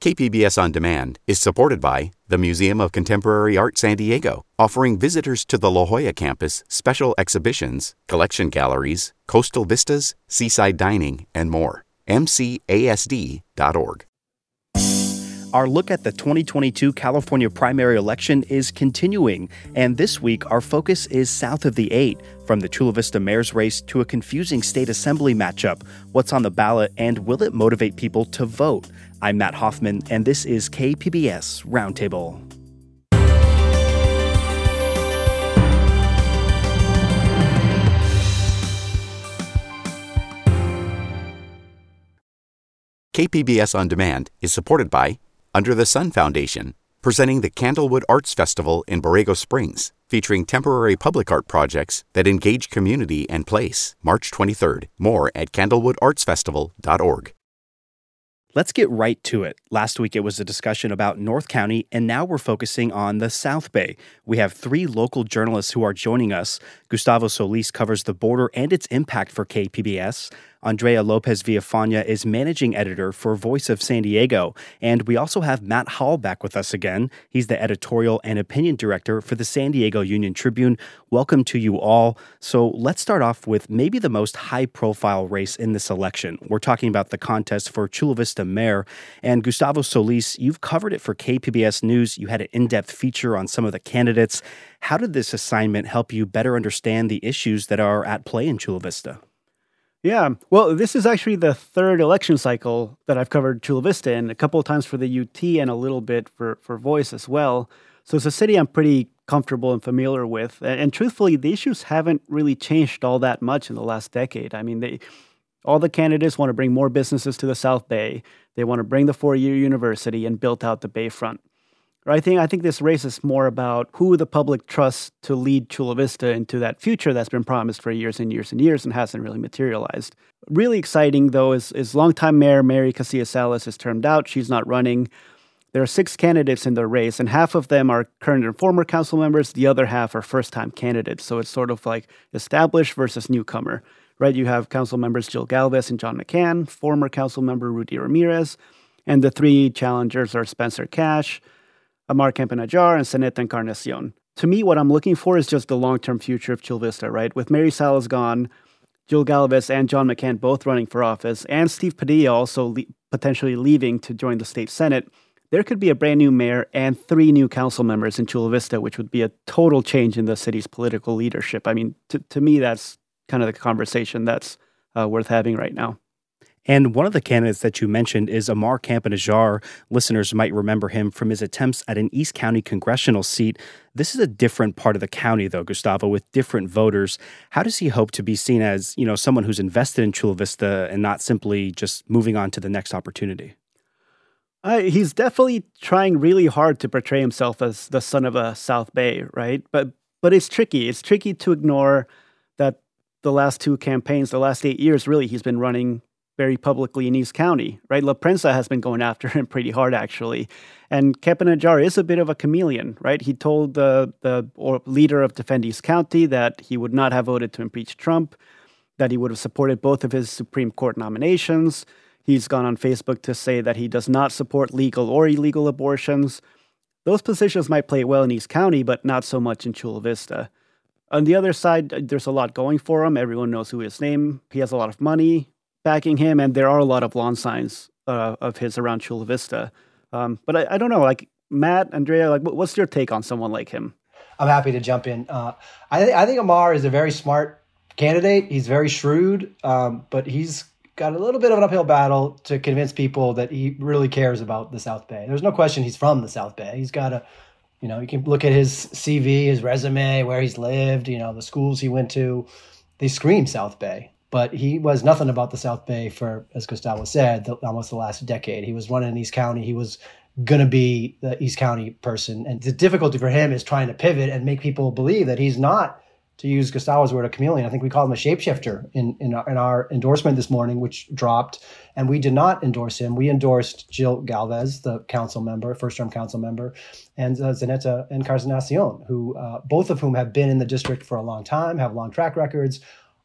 KPBS On Demand is supported by the Museum of Contemporary Art San Diego, offering visitors to the La Jolla campus special exhibitions, collection galleries, coastal vistas, seaside dining, and more. MCASD.org. Our look at the 2022 California primary election is continuing, and this week our focus is south of the 8, from the Chula Vista mayor's race to a confusing state assembly matchup. What's on the ballot, and will it motivate people to vote? I'm Matt Hoffman, and this is KPBS Roundtable. KPBS On Demand is supported by Under the Sun Foundation, presenting the Candlewood Arts Festival in Borrego Springs, featuring temporary public art projects that engage community and place. March 23rd. More at candlewoodartsfestival.org. Let's get right to it. Last week it was a discussion about North County, and now we're focusing on the South Bay. We have three local journalists who are joining us. Gustavo Solis covers the border and its impact for KPBS. Andrea Lopez Villafaña is managing editor for Voice of San Diego. And we also have Matt Hall back with us again. He's the editorial and opinion director for the San Diego Union Tribune. Welcome to you all. So let's start off with maybe the most high profile race in this election. We're talking about the contest for Chula Vista mayor. And Gustavo Solis, you've covered it for KPBS News. You had an in depth feature on some of the candidates. How did this assignment help you better understand the issues that are at play in Chula Vista? Yeah, well, this is actually the third election cycle that I've covered Chula Vista in, a couple of times for the UT and a little bit for, for Voice as well. So it's a city I'm pretty comfortable and familiar with. And, and truthfully, the issues haven't really changed all that much in the last decade. I mean, they all the candidates want to bring more businesses to the South Bay. They want to bring the four-year university and build out the Bayfront. I think I think this race is more about who the public trusts to lead Chula Vista into that future that's been promised for years and years and years and hasn't really materialized. Really exciting though is is longtime mayor Mary Casillas Salas is termed out. She's not running. There are six candidates in the race, and half of them are current and former council members. The other half are first time candidates. So it's sort of like established versus newcomer. Right? You have council members Jill Galvez and John McCann, former council member Rudy Ramirez, and the three challengers are Spencer Cash. Ammar Campa-Najjar and Zaneta Encarnacion. To me, what I'm looking for is just the long term future of Chula Vista, right? With Mary Salas gone, Jill Galvez and John McCann both running for office, and Steve Padilla also le- potentially leaving to join the state senate, there could be a brand new mayor and three new council members in Chula Vista, which would be a total change in the city's political leadership. I mean, to, to me, that's kind of the conversation that's uh, worth having right now. And one of the candidates that you mentioned is Ammar Campa-Najjar. Listeners might remember him from his attempts at an East County congressional seat. This is a different part of the county, though, Gustavo, with different voters. How does he hope to be seen as, you know, someone who's invested in Chula Vista and not simply just moving on to the next opportunity? Uh, he's definitely trying really hard to portray himself as the son of a South Bay, right? But but it's tricky. It's tricky to ignore that the last two campaigns, the last eight years, really, he's been running very publicly in East County, right? La Prensa has been going after him pretty hard, actually. And Campa-Najjar is a bit of a chameleon, right? He told the, the leader of Defend East County that he would not have voted to impeach Trump, that he would have supported both of his Supreme Court nominations. He's gone on Facebook to say that he does not support legal or illegal abortions. Those positions might play well in East County, but not so much in Chula Vista. On the other side, there's a lot going for him. Everyone knows who his name. He has a lot of money backing him, and there are a lot of lawn signs uh, of his around Chula Vista. Um, but I, I, don't know, like Matt, Andrea, like what's your take on someone like him? I'm happy to jump in. Uh, I, th- I think Ammar is a very smart candidate. He's very shrewd, um, but he's got a little bit of an uphill battle to convince people that he really cares about the South Bay. There's no question he's from the South Bay. He's got a, you know, you can look at his CV, his resume, where he's lived, you know, the schools he went to. They scream South Bay but he was nothing about the South Bay for, as Gustavo said, the, almost the last decade. He was running East County. He was going to be the East County person. And the difficulty for him is trying to pivot and make people believe that he's not, to use Gustavo's word, a chameleon. I think we called him a shapeshifter in, in, our, in our endorsement this morning, which dropped. And we did not endorse him. We endorsed Jill Galvez, the council member, first term council member, and uh, Zaneta Encarnacion, who uh, both of whom have been in the district for a long time, have long track records,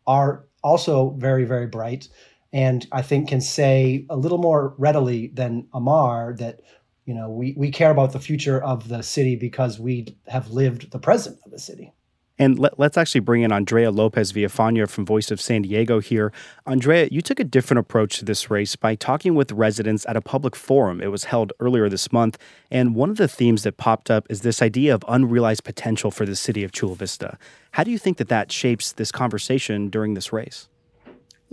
are also very, very bright and I think can say a little more readily than Ammar that you know we we care about the future of the city because we have lived the present of the city. And let, us actually bring in Andrea Lopez Villafana from Voice of San Diego here. Andrea, you took a different approach to this race by talking with residents at a public forum. It was held earlier this month. And one of the themes that popped up is this idea of unrealized potential for the city of Chula Vista. How do you think that that shapes this conversation during this race?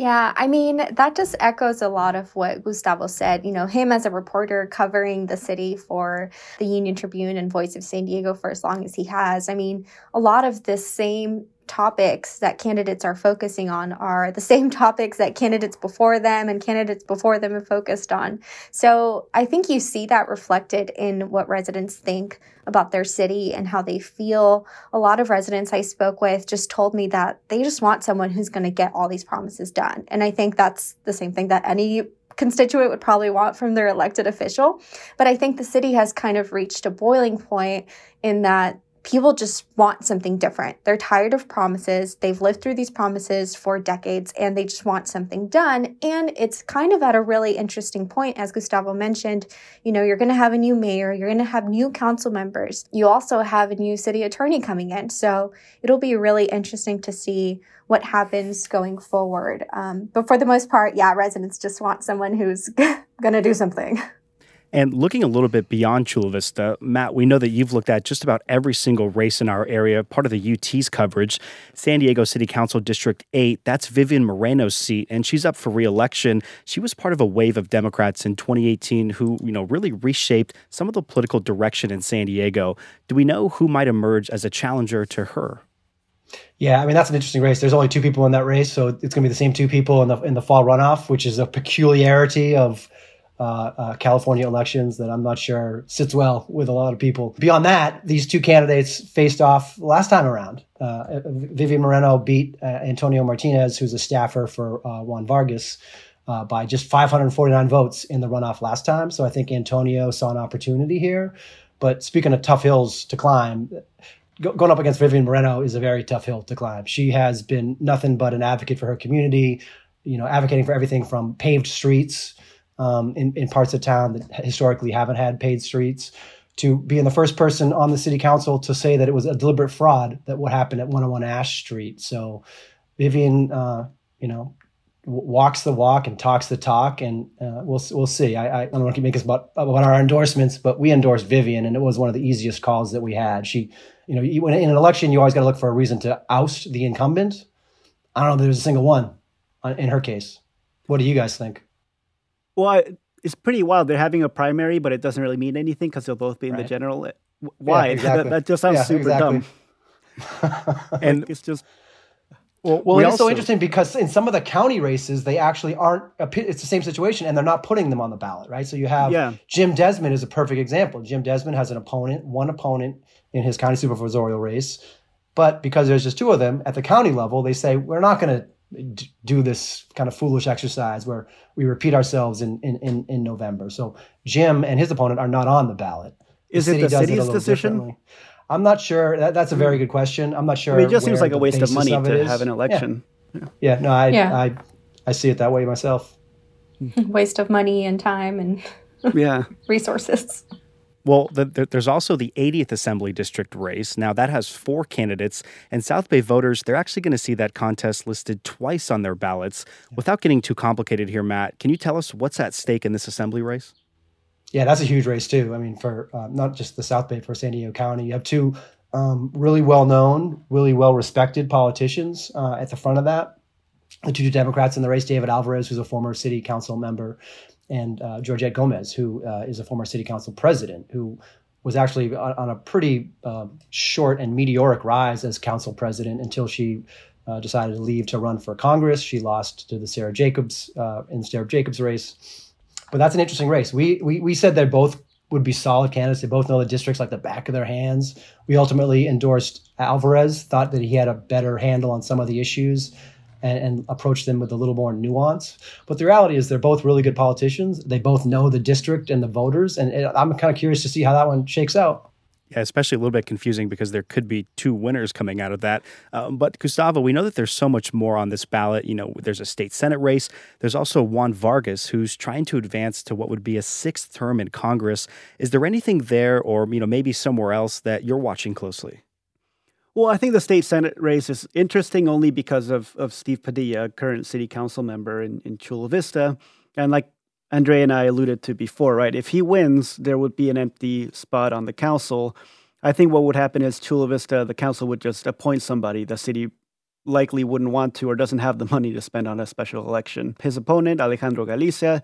Yeah, I mean, that just echoes a lot of what Gustavo said. You know, him as a reporter covering the city for the Union Tribune and Voice of San Diego for as long as he has. I mean, a lot of the same topics that candidates are focusing on are the same topics that candidates before them and candidates before them have focused on. So I think you see that reflected in what residents think about their city and how they feel. A lot of residents I spoke with just told me that they just want someone who's going to get all these promises done. And I think that's the same thing that any constituent would probably want from their elected official. But I think the city has kind of reached a boiling point in that people just want something different. They're tired of promises. They've lived through these promises for decades and they just want something done. And it's kind of at a really interesting point, as Gustavo mentioned. You know, you're going to have a new mayor, you're going to have new council members. You also have a new city attorney coming in. So it'll be really interesting to see what happens going forward. Um, but for the most part, yeah, residents just want someone who's going to do something. And looking a little bit beyond Chula Vista, Matt, we know that you've looked at just about every single race in our area, part of the UT's coverage. San Diego City Council District 8, that's Vivian Moreno's seat, and she's up for reelection. She was part of a wave of Democrats in 2018 who, you know, really reshaped some of the political direction in San Diego. Do we know who might emerge as a challenger to her? Yeah, I mean that's an interesting race. There's only two people in that race, so it's going to be the same two people in the in the fall runoff, which is a peculiarity of uh, uh, California elections that I'm not sure sits well with a lot of people. Beyond that, these two candidates faced off last time around. Uh, Vivian Moreno beat uh, Antonio Martinez, who's a staffer for uh, Juan Vargas, uh, by just 549 votes in the runoff last time. So I think Antonio saw an opportunity here. But speaking of tough hills to climb, going up against Vivian Moreno is a very tough hill to climb. She has been nothing but an advocate for her community, you know, advocating for everything from paved streets um, in, in parts of town that historically haven't had paid streets, to being the first person on the city council to say that it was a deliberate fraud that what happened at 101 Ash Street. So Vivian, uh, you know, walks the walk and talks the talk, and uh, we'll we'll see. I, I don't want to make us about about our endorsements, but we endorsed Vivian, and it was one of the easiest calls that we had. She, you know, you, in an election, you always got to look for a reason to oust the incumbent. I don't know. If there's a single one in her case. What do you guys think? Well, I, it's pretty wild. They're having a primary, but it doesn't really mean anything because they'll both be in right. the general. Why? Yeah, exactly. that, that, just sounds yeah, super exactly. dumb. and it's just. Well, well we it's also, so interesting because in some of the county races, they actually aren't. It's the same situation, and they're not putting them on the ballot, right? So you have yeah. Jim Desmond is a perfect example. Jim Desmond has an opponent, one opponent in his county supervisorial race, but because there's just two of them at the county level, they say we're not going to do this kind of foolish exercise where we repeat ourselves in, in, in, November. So Jim and his opponent are not on the ballot. Is the it the city's it decision? I'm not sure. That, that's a very hmm. good question. I'm not sure. I mean, it just seems like a waste of money of to have an election. Yeah. yeah. no, I, yeah. I, I see it that way myself. waste of money and time and yeah resources. Well, the, the, there's also the 80th Assembly District race. Now, that has four candidates, and South Bay voters, they're actually going to see that contest listed twice on their ballots. Without getting too complicated here, Matt, can you tell us what's at stake in this Assembly race? Yeah, that's a huge race, too. I mean, for uh, not just the South Bay, for San Diego County, you have two um, really well known, really well respected politicians uh, at the front of that. The two Democrats in the race, David Alvarez, who's a former city council member, and uh, Georgette Gomez, who uh, is a former city council president, who was actually on, on a pretty uh, short and meteoric rise as council president until she uh, decided to leave to run for Congress. She lost to the Sara Jacobs uh, in the Sara Jacobs race. But that's an interesting race. We, we, we said they both would be solid candidates. They both know the districts like the back of their hands. We ultimately endorsed Alvarez, thought that he had a better handle on some of the issues and, and approach them with a little more nuance. But the reality is, they're both really good politicians. They both know the district and the voters, and it, I'm kind of curious to see how that one shakes out. Yeah, especially a little bit confusing because there could be two winners coming out of that. Um, but Gustavo, we know that there's so much more on this ballot. You know, there's a state senate race. There's also Juan Vargas, who's trying to advance to what would be a sixth term in Congress. Is there anything there, or you know, maybe somewhere else that you're watching closely? Well, I think the state senate race is interesting only because of of Steve Padilla, current city council member in, in Chula Vista, and like Andre and I alluded to before, right? If he wins, there would be an empty spot on the council. I think what would happen is Chula Vista, the council would just appoint somebody. The city likely wouldn't want to or doesn't have the money to spend on a special election. His opponent, Alejandro Galicia,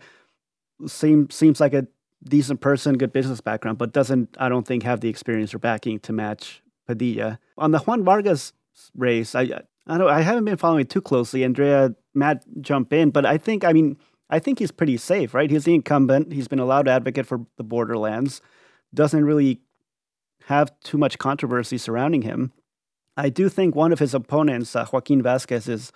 seems seems like a decent person, good business background, but doesn't, I don't think, have the experience or backing to match Padilla. On the Juan Vargas race, I I don't I haven't been following it too closely. Andrea, Matt, jump in, but I think I mean I think he's pretty safe, right? He's the incumbent. He's been a loud advocate for the borderlands. Doesn't really have too much controversy surrounding him. I do think one of his opponents, uh, Joaquin Vasquez, is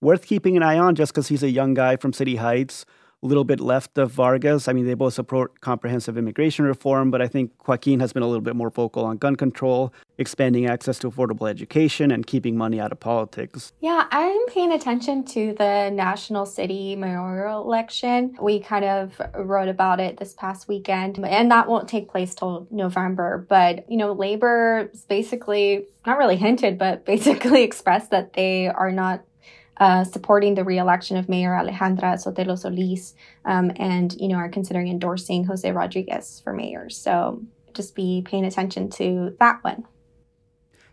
worth keeping an eye on just because he's a young guy from City Heights little bit left of Vargas. I mean, they both support comprehensive immigration reform, but I think Joaquin has been a little bit more vocal on gun control, expanding access to affordable education, and keeping money out of politics. Yeah, I'm paying attention to the national city mayoral election. We kind of wrote about it this past weekend, and that won't take place till November. But, you know, Labor basically, not really hinted, but basically expressed that they are not uh, supporting the reelection of Mayor Alejandra Sotelo Solis, um, and you know are considering endorsing Jose Rodriguez for mayor. So just be paying attention to that one.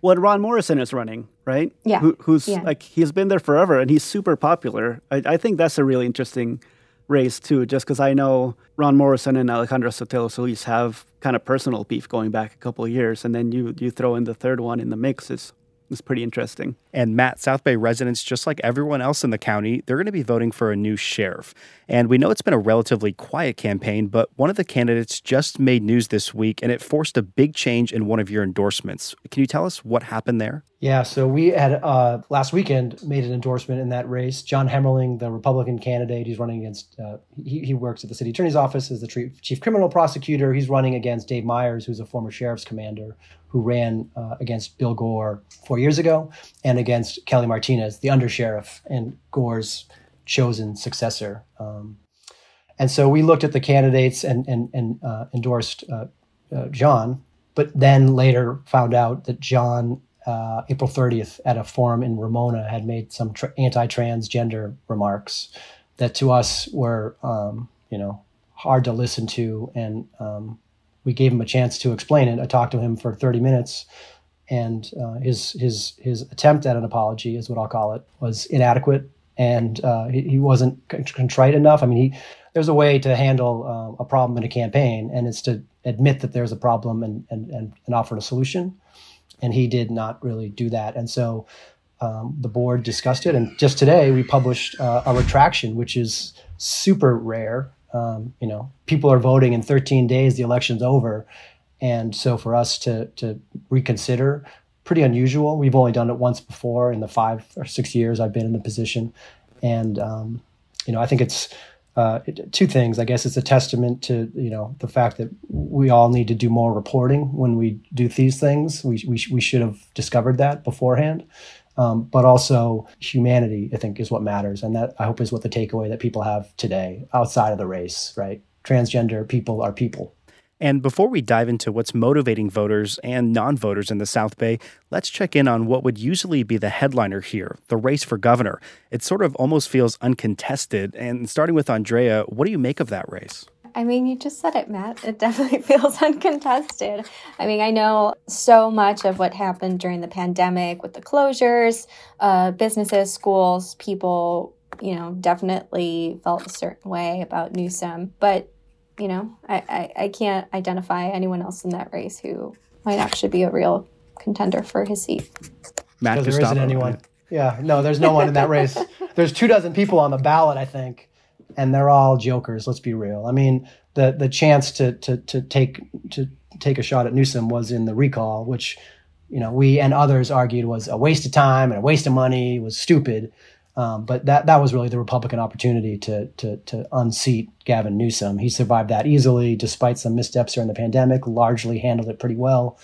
Well, Ron Morrison is running, right? Yeah. Who, who's yeah. like he's been there forever and he's super popular. I, I think that's a really interesting race too, just because I know Ron Morrison and Alejandra Sotelo Solis have kind of personal beef going back a couple of years, and then you you throw in the third one in the mix is it's pretty interesting. And Matt, South Bay residents, just like everyone else in the county, they're going to be voting for a new sheriff. And we know it's been a relatively quiet campaign, but one of the candidates just made news this week and it forced a big change in one of your endorsements. Can you tell us what happened there? Yeah, so we had uh, last weekend made an endorsement in that race. John Hemmerling, the Republican candidate, he's running against, uh, he, he works at the city attorney's office as the chief criminal prosecutor. He's running against Dave Myers, who's a former sheriff's commander who ran uh, against Bill Gore four years ago and against Kelly Martinez, the undersheriff and Gore's chosen successor. Um, and so we looked at the candidates and, and, and uh, endorsed uh, uh John, but then later found out that John uh, April 30th at a forum in Ramona had made some tra- anti-transgender remarks that to us were, um, you know, hard to listen to. And um, we gave him a chance to explain it. I talked to him for 30 minutes and uh, his, his, his attempt at an apology is what I'll call it was inadequate. And uh, he, he, wasn't contrite enough. I mean, he, there's a way to handle uh, a problem in a campaign and it's to admit that there's a problem and, and, and, and offer a solution and he did not really do that. And so um, the board discussed it, and just today we published uh, a retraction, which is super rare. Um, you know, people are voting in 13 days; the election's over, and so for us to to reconsider, pretty unusual. We've only done it once before in the five or six years I've been in the position, and um, you know, I think it's uh, two things. I guess it's a testament to you know the fact that we all need to do more reporting when we do these things. We we, we should have discovered that beforehand. Um, but also humanity, I think, is what matters, and that I hope is what the takeaway that people have today outside of the race. Right, transgender people are people. And before we dive into what's motivating voters and non voters in the South Bay, let's check in on what would usually be the headliner here the race for governor. It sort of almost feels uncontested. And starting with Andrea, what do you make of that race? I mean, you just said it, Matt. It definitely feels uncontested. I mean, I know so much of what happened during the pandemic with the closures, uh, businesses, schools, people, you know, definitely felt a certain way about Newsom. But you know, I, I, I can't identify anyone else in that race who might actually be a real contender for his seat. Matt, there isn't anyone. Yeah, no, there's no one in that race. There's two dozen people on the ballot, I think, and they're all jokers. Let's be real. I mean, the the chance to to to take to take a shot at Newsom was in the recall, which you know we and others argued was a waste of time and a waste of money, was stupid. Um, but that that was really the Republican opportunity to to to unseat Gavin Newsom. He survived that easily, despite some missteps during the pandemic. Largely handled it pretty well.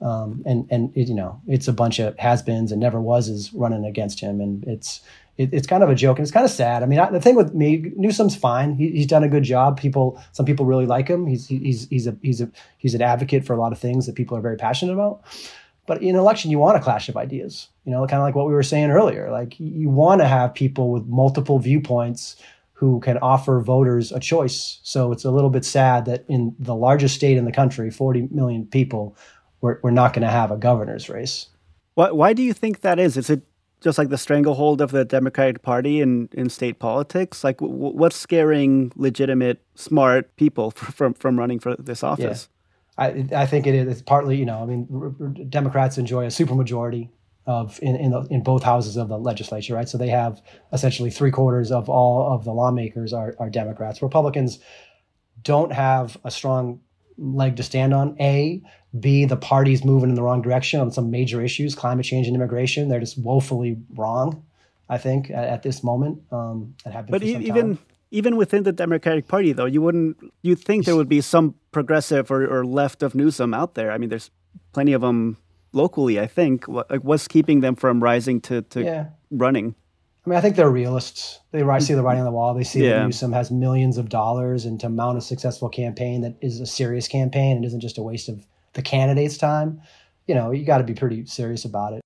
Um, and and it, you know it's a bunch of has-beens and never was is running against him, and it's it, it's kind of a joke and it's kind of sad. I mean, the thing with me, Newsom's fine. He, he's done a good job. People, some people really like him. He's he's he's a he's a he's an advocate for a lot of things that people are very passionate about. But in an election, you want a clash of ideas. You know, kind of like what we were saying earlier. Like you want to have people with multiple viewpoints who can offer voters a choice. So it's a little bit sad that in the largest state in the country, 40 million people, we're, we're not going to have a governor's race. Why, why do you think that is? Is it just like the stranglehold of the Democratic Party in, in state politics? Like, w- what's scaring legitimate, smart people from from running for this office? Yeah. I I think it is it's partly you know I mean r- r- Democrats enjoy a supermajority of in in, the, in both houses of the legislature, right? So they have essentially three quarters of all of the lawmakers are are Democrats. Republicans don't have a strong leg to stand on. A, B, the party's moving in the wrong direction on some major issues, climate change and immigration. They're just woefully wrong, I think, at, at this moment. Um, and have been but even even within the Democratic Party, though, you wouldn't you'd think there would be some progressive or, or left of Newsom out there. I mean, there's plenty of them locally. I think. Like, what's keeping them from rising to to yeah. running? I mean, I think they're realists. They see the writing on the wall. They see yeah. that Newsom has millions of dollars and to mount a successful campaign that is a serious campaign and isn't just a waste of the candidate's time. You know, you got to be pretty serious about it.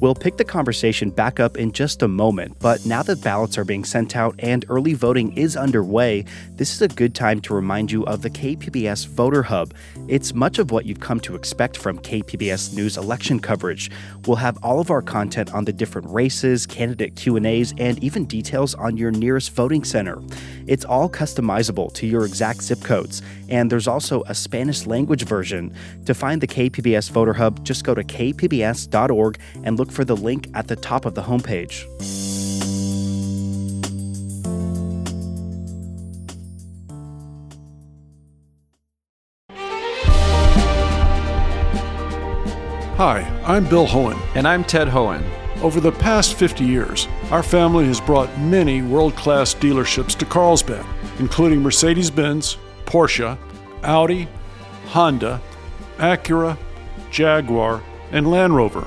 We'll pick the conversation back up in just a moment, but now that ballots are being sent out and early voting is underway, this is a good time to remind you of the KPBS Voter Hub. It's much of what you've come to expect from KPBS News election coverage. We'll have all of our content on the different races, candidate Q&As, and even details on your nearest voting center. It's all customizable to your exact zip codes, and there's also a Spanish language version. To find the KPBS Voter Hub, just go to kpbs.org and look for the link at the top of the homepage. Hi, I'm Bill Hoehn. And I'm Ted Hoehn. Over the past 50 years, our family has brought many world class dealerships to Carlsbad, including Mercedes Benz, Porsche, Audi, Honda, Acura, Jaguar, and Land Rover.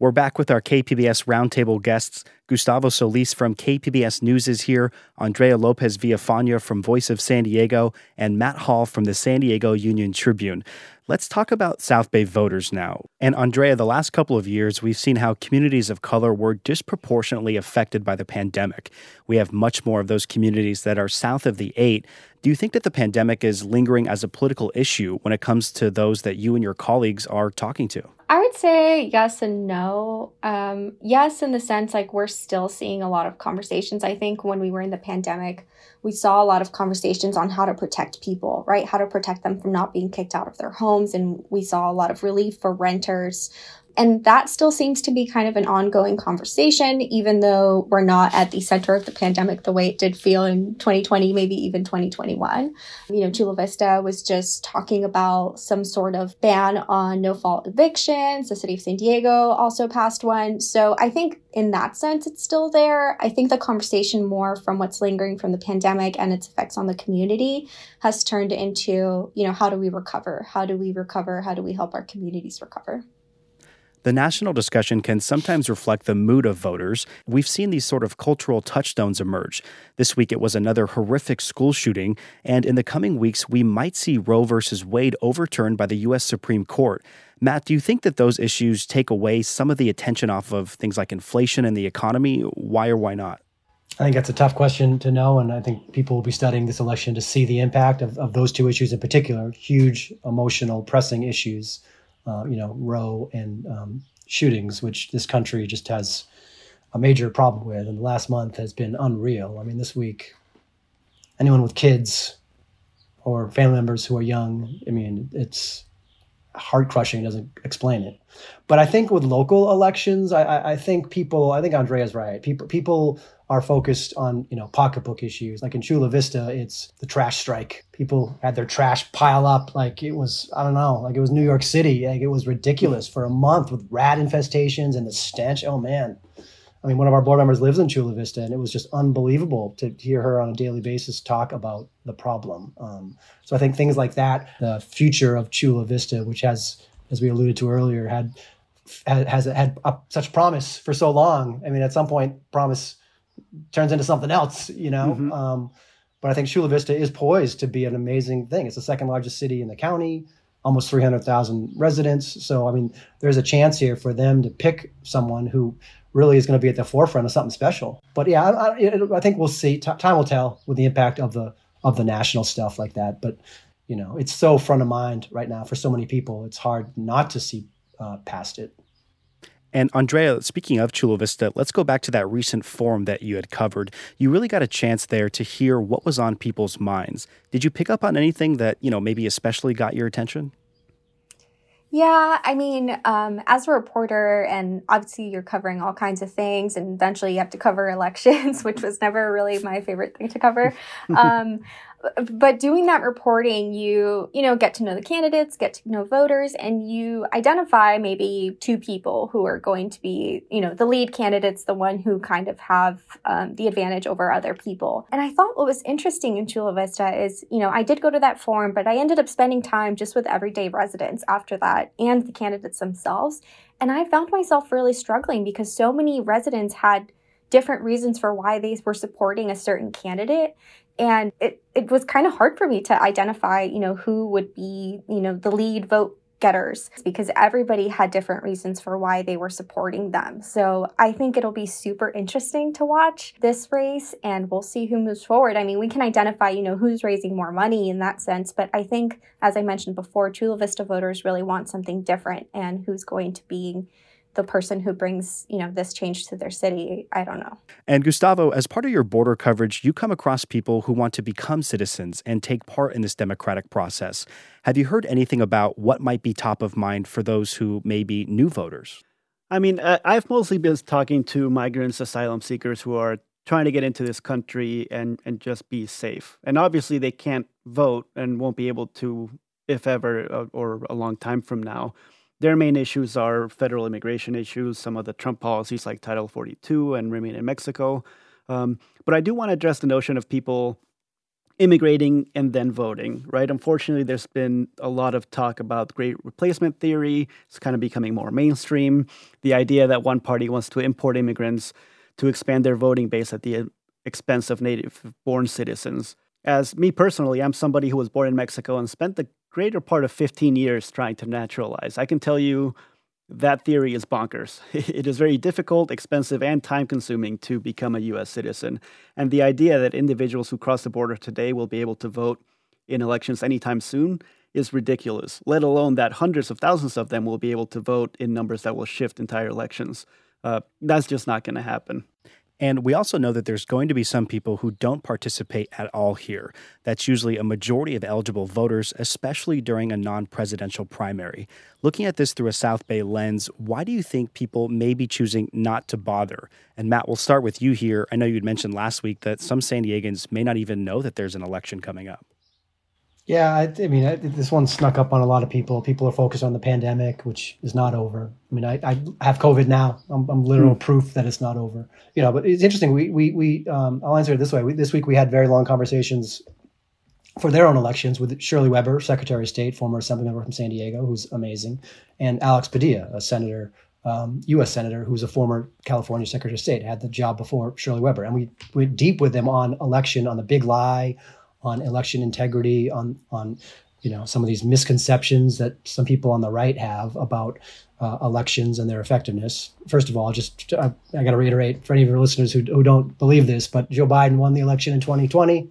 We're back with our KPBS Roundtable guests. Gustavo Solis from KPBS News is here, Andrea Lopez Villafaña from Voice of San Diego, and Matt Hall from the San Diego Union Tribune. Let's talk about South Bay voters now. And Andrea, the last couple of years, we've seen how communities of color were disproportionately affected by the pandemic. We have much more of those communities that are south of the eight. Do you think that the pandemic is lingering as a political issue when it comes to those that you and your colleagues are talking to? I would say yes and no. Um, yes, in the sense like we're still seeing a lot of conversations. I think when we were in the pandemic, we saw a lot of conversations on how to protect people, right? How to protect them from not being kicked out of their homes. And we saw a lot of relief for renters and that still seems to be kind of an ongoing conversation, even though we're not at the center of the pandemic the way it did feel in 2020, maybe even 2021. You know, Chula Vista was just talking about some sort of ban on no fault evictions. The city of San Diego also passed one. So I think in that sense, it's still there. I think the conversation more from what's lingering from the pandemic and its effects on the community has turned into, you know, how do we recover? How do we recover? How do we help our communities recover? The national discussion can sometimes reflect the mood of voters. We've seen these sort of cultural touchstones emerge. This week it was another horrific school shooting, and in the coming weeks we might see Roe versus Wade overturned by the U.S. Supreme Court. Matt, do you think that those issues take away some of the attention off of things like inflation and the economy? Why or why not? I think that's a tough question to know, and I think people will be studying this election to see the impact of, of those two issues in particular, huge emotional, pressing issues, uh, you know, Roe and um, shootings, which this country just has a major problem with, and the last month has been unreal. I mean, this week, anyone with kids or family members who are young, I mean, it's heart crushing. Doesn't explain it. But I think with local elections, I, I think people, I think Andrea's right. People, people are focused on you know pocketbook issues. Like in Chula Vista, it's the trash strike. People had their trash pile up like it was I don't know, like it was New York City. Like it was ridiculous for a month with rat infestations and the stench. Oh man. I mean, one of our board members lives in Chula Vista, and it was just unbelievable to hear her on a daily basis talk about the problem. Um, so I think things like that, the future of Chula Vista, which has, as we alluded to earlier, had has, had such promise for so long. I mean, at some point, promise turns into something else, you know. Mm-hmm. Um, but I think Chula Vista is poised to be an amazing thing. It's the second largest city in the county, almost 300,000 residents. So, I mean, there's a chance here for them to pick someone who really is going to be at the forefront of something special. But yeah, I, I, I think we'll see. T- time will tell with the impact of the of the national stuff like that. But you know, it's so front of mind right now for so many people. It's hard not to see uh, past it. And Andrea, speaking of Chula Vista, let's go back to that recent forum that you had covered. You really got a chance there to hear what was on people's minds. Did you pick up on anything that, you know, maybe especially got your attention? Yeah, I mean, um, as a reporter, and obviously you're covering all kinds of things, and eventually you have to cover elections, which was never really my favorite thing to cover. Um, but doing that reporting you you know get to know the candidates get to know voters and you identify maybe two people who are going to be you know the lead candidates the one who kind of have um, the advantage over other people. And i thought what was interesting in chula vista is you know i did go to that forum but i ended up spending time just with everyday residents after that and the candidates themselves. And i found myself really struggling because so many residents had different reasons for why they were supporting a certain candidate and it, it was kind of hard for me to identify you know who would be you know the lead vote getters because everybody had different reasons for why they were supporting them. So i think it'll be super interesting to watch this race and we'll see who moves forward. I mean we can identify you know who's raising more money in that sense but i think as i mentioned before chula vista voters really want something different and who's going to be the person who brings you know this change to their city i don't know. And gustavo as part of your border coverage you come across people who want to become citizens and take part in this democratic process. Have you heard anything about what might be top of mind for those who may be new voters? I mean i've mostly been talking to migrants asylum seekers who are trying to get into this country and and just be safe. And obviously they can't vote and won't be able to if ever uh, or a long time from now their main issues are federal immigration issues, some of the Trump policies like Title 42 and Remain in Mexico. Um, but I do want to address the notion of people immigrating and then voting, right? Unfortunately, there's been a lot of talk about great replacement theory. It's kind of becoming more mainstream. The idea that one party wants to import immigrants to expand their voting base at the expense of native born citizens. As me personally, I'm somebody who was born in Mexico and spent the greater part of 15 years trying to naturalize. I can tell you that theory is bonkers. It is very difficult, expensive, and time consuming to become a US citizen. And the idea that individuals who cross the border today will be able to vote in elections anytime soon is ridiculous, let alone that hundreds of thousands of them will be able to vote in numbers that will shift entire elections. Uh, that's just not going to happen. And we also know that there's going to be some people who don't participate at all here. That's usually a majority of eligible voters, especially during a non presidential primary. Looking at this through a South Bay lens, why do you think people may be choosing not to bother? And Matt, we'll start with you here. I know you'd mentioned last week that some San Diegans may not even know that there's an election coming up. Yeah, I, I mean, I, this one snuck up on a lot of people. People are focused on the pandemic, which is not over. I mean, I, I have COVID now. I'm, I'm literal mm. proof that it's not over. You know, but it's interesting. We we we um, I'll answer it this way. We, this week we had very long conversations for their own elections with Shirley Weber, Secretary of State, former Assembly member from San Diego, who's amazing, and Alex Padilla, a senator, um, U.S. senator who's a former California Secretary of State, had the job before Shirley Weber, and we went deep with them on election, on the big lie on election integrity, on on you know some of these misconceptions that some people on the right have about uh, elections and their effectiveness. First of all, just uh, I, got to reiterate for any of your listeners who, who don't believe this, but Joe Biden won the election in 2020.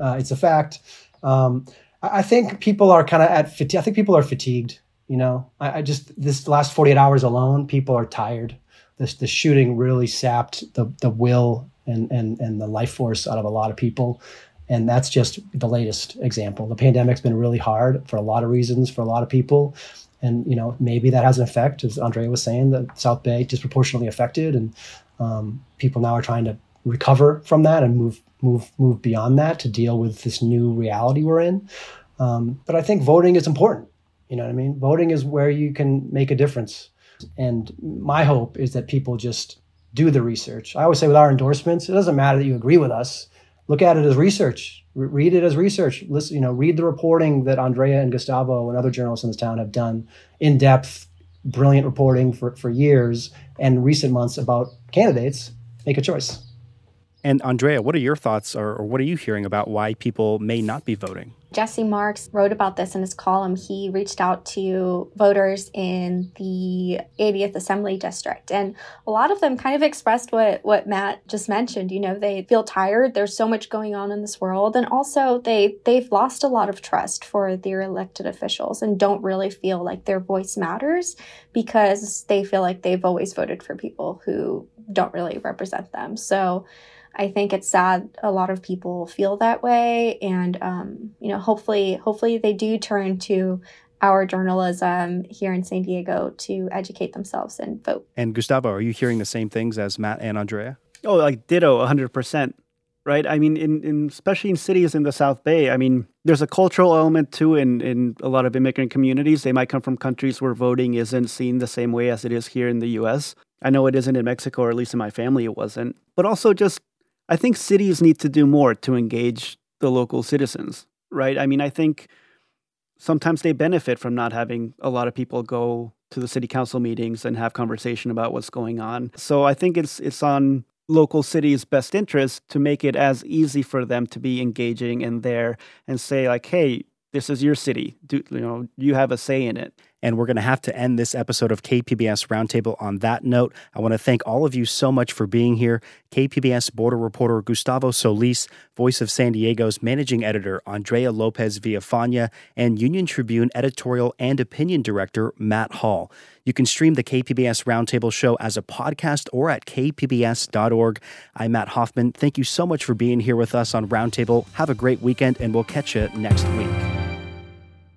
Uh, it's a fact. Um, I, I, think people are kind of at fatigue. I think people are fatigued. You know, I, I, just this last 48 hours alone, people are tired. This the shooting really sapped the the will and and and the life force out of a lot of people. And that's just the latest example. The pandemic's been really hard for a lot of reasons for a lot of people and you know maybe that has an effect, as Andrea was saying, the South Bay disproportionately affected, and um, people now are trying to recover from that and move move move beyond that to deal with this new reality we're in. Um, but I think voting is important. You know what I mean? Voting is where you can make a difference. And my hope is that people just do the research. I always say with our endorsements, it doesn't matter that you agree with us. Look at it as research read it as research. Listen, you know, read the reporting that Andrea and Gustavo and other journalists in this town have done in depth, brilliant reporting for, for years and recent months about candidates. Make a choice. And Andrea, what are your thoughts or, or what are you hearing about why people may not be voting? Jesse Marx wrote about this in his column. He reached out to voters in the 80th Assembly District, and a lot of them kind of expressed what, what Matt just mentioned. You know, they feel tired. There's so much going on in this world, and also they they've lost a lot of trust for their elected officials and don't really feel like their voice matters because they feel like they've always voted for people who don't really represent them. So I think it's sad a lot of people feel that way, and um, you know, hopefully, hopefully they do turn to our journalism here in San Diego to educate themselves and vote. And Gustavo, are you hearing the same things as Matt and Andrea? Oh, like ditto, hundred percent. Right. I mean, in, in especially in cities in the South Bay, I mean, there's a cultural element too in, in a lot of immigrant communities. They might come from countries where voting isn't seen the same way as it is here in the US. I know it isn't in Mexico, or at least in my family it wasn't. But also just I think cities need to do more to engage the local citizens, right? I mean, I think sometimes they benefit from not having a lot of people go to the city council meetings and have conversation about what's going on. So I think it's it's on local cities' best interest to make it as easy for them to be engaging in there and say like, "Hey, this is your city. Do, you know, you have a say in it." And we're going to have to end this episode of KPBS Roundtable on that note. I want to thank all of you so much for being here. KPBS border reporter Gustavo Solis, Voice of San Diego's managing editor Andrea Lopez Villafana, and Union Tribune editorial and opinion director Matt Hall. You can stream the KPBS Roundtable show as a podcast or at kpbs.org. I'm Matt Hoffman. Thank you so much for being here with us on Roundtable. Have a great weekend, and we'll catch you next week.